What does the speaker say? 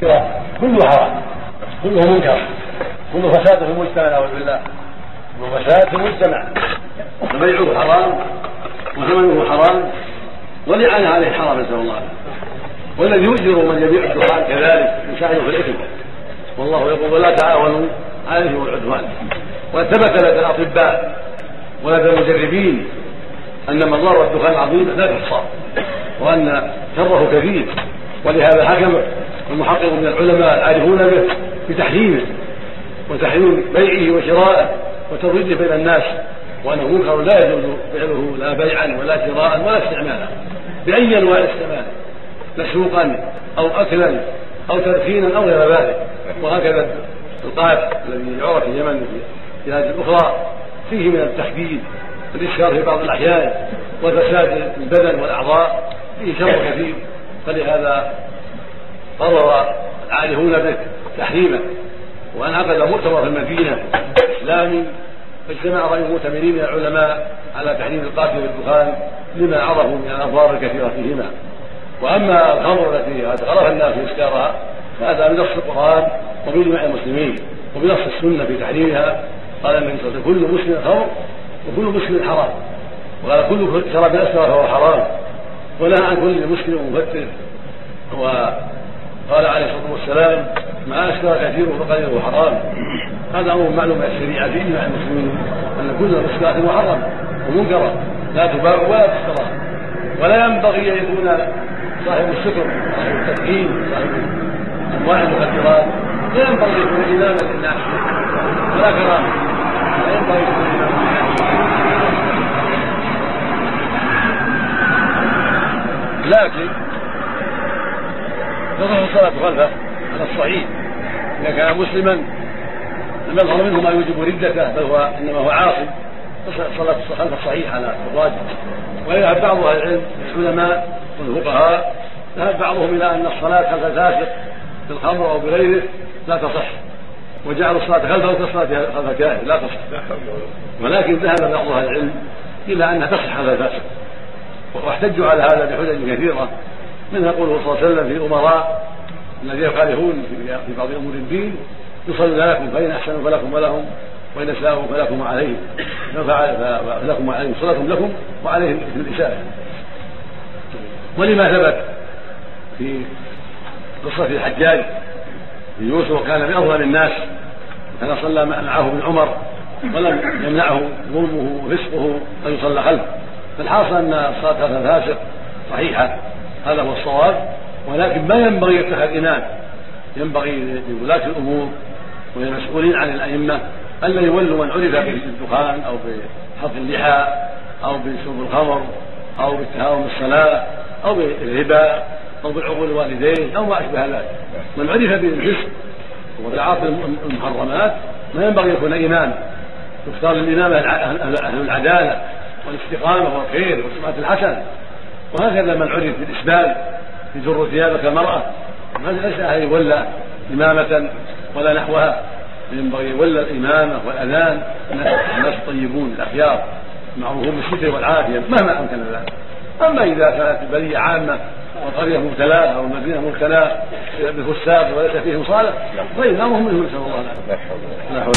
كله حرام. كله منكر. كله فساد في المجتمع نعوذ بالله. كله فساد في المجتمع. فبيعه حرام وثمنه حرام ولعنه عليه حرام نسأل الله. والذي يؤجر من يبيع الدخان كذلك يساعده في الإثم. والله يقول ولا تعاونوا على الاثم والعدوان. وقد ثبت لدى الأطباء ولدى المجربين أن مضار الدخان العظيم لا تحصى وأن شره كثير. ولهذا حكم المحقق من العلماء العارفون به بتحريمه وتحريم بيعه وشراءه وترويجه بين الناس وأنه منكر لا يجوز فعله لا بيعا ولا شراء ولا استعمالا باي انواع الاستعمال مسروقا أو اكلا أو تدخينا أو غير ذلك. وهكذا القاف الذي يعرف في اليمن وفي بلاد أخرى فيه من التحديد والاسكار في بعض الأحيان وفساد البدن والأعضاء فيه شر كثير. فلهذا قرر العارفون به تحريمه وانعقد مؤتمر في المدينة. اسلامي فاجتمع راي مؤتمرين من العلماء على تحريم القاتل والدخان لما عرفوا من الاضرار الكثيرة فيهما. وأما الخمر التي قد عرف الناس إسكارها فهذا بنص القرآن وباجماع المسلمين وبنص السنة في تحريمها. قال النبي صلى كل مسلم خمر وكل مسلم حرام. وقال كل شراب اسكر فهو حرام. ونهى عن كل مسلم مفتر وقال عليه الصلاة والسلام ما اسكر كثير فقليله حرام. هذا أمر معلوم من الشريعة في إجماع المسلمين أن كل المسكرات محرم ومنكره لا تباع ولا تشترى. ولا ينبغي أن يكون صاحب السكر صاحب التدخين صاحب أنواع المخدرات. لا ينبغي أن يكون إماما للناس. ولا كرامة. لا ينبغي أن يكون إماما لكن تصح الصلاة خلفه على الصحيح. إذا كان مسلما لم يظهر منه ما يوجب ردته بل هو إنما هو عاصي. صلاة خلف الصحيح على الراجح. ويذهب بعض أهل العلم العلماء والفقهاء ذهب بعضهم إلى أن الصلاة خلف الفاسق بالخمر أو بغيره لا تصح. وجعلوا الصلاة خلفه كالصلاة خلف الكافر لا تصح. ولكن ذهب بعض أهل العلم إلى أنها تصح خلف الفاسق. واحتجوا على هذا بحجج كثيرة. منها قوله صلى الله عليه وسلم في الأمراء الذين يخالفون في بعض أمور الدين يصلي لكم فإن أحسنوا فلكم ولهم وإن أساءوا فلكم وعليهم فلكم وعليهم صلاة لكم وعليهم في الإساءة ولما ثبت في قصة الحجاج في يوسف كان من أفضل الناس كان صلى معه ابن عمر ولم يمنعه ظلمه وفسقه أن يصلى خلفه. فالحاصل أن الصلاة خلف الفاسق صحيحة. هذا هو الصواب ولكن ما ينبغي إمام ينبغي لولاة الأمور وللمسؤولين عن الأئمة ألا يولوا من عرف بالدخان أو بحط اللحى أو بشرب الخمر أو بالتهاون بالصلاة أو بالربا أو بالعقول الوالدين أو ما أشبه ذلك. من عرف بالفسق وبالعاطل المحرمات ما ينبغي يكون إمام يختار للإمام أهل العدالة والاستقامة والخير والسمعة الحسنة. وهكذا من عرف بالإسبال يجر ثيابك المرأة. ليس أن يولى إمامة ولا نحوها. ينبغي يولى الإمامة والأذان الناس الطيبون الأخيار. المعروفون بالستر والعافية مهما أمكن ذلك أما إذا كانت البلية عامة والقرية مبتلاة أو المدينة مبتلاة بالفساد وليس فيهم صالح فإن أمرهم منه نسأل الله العافية.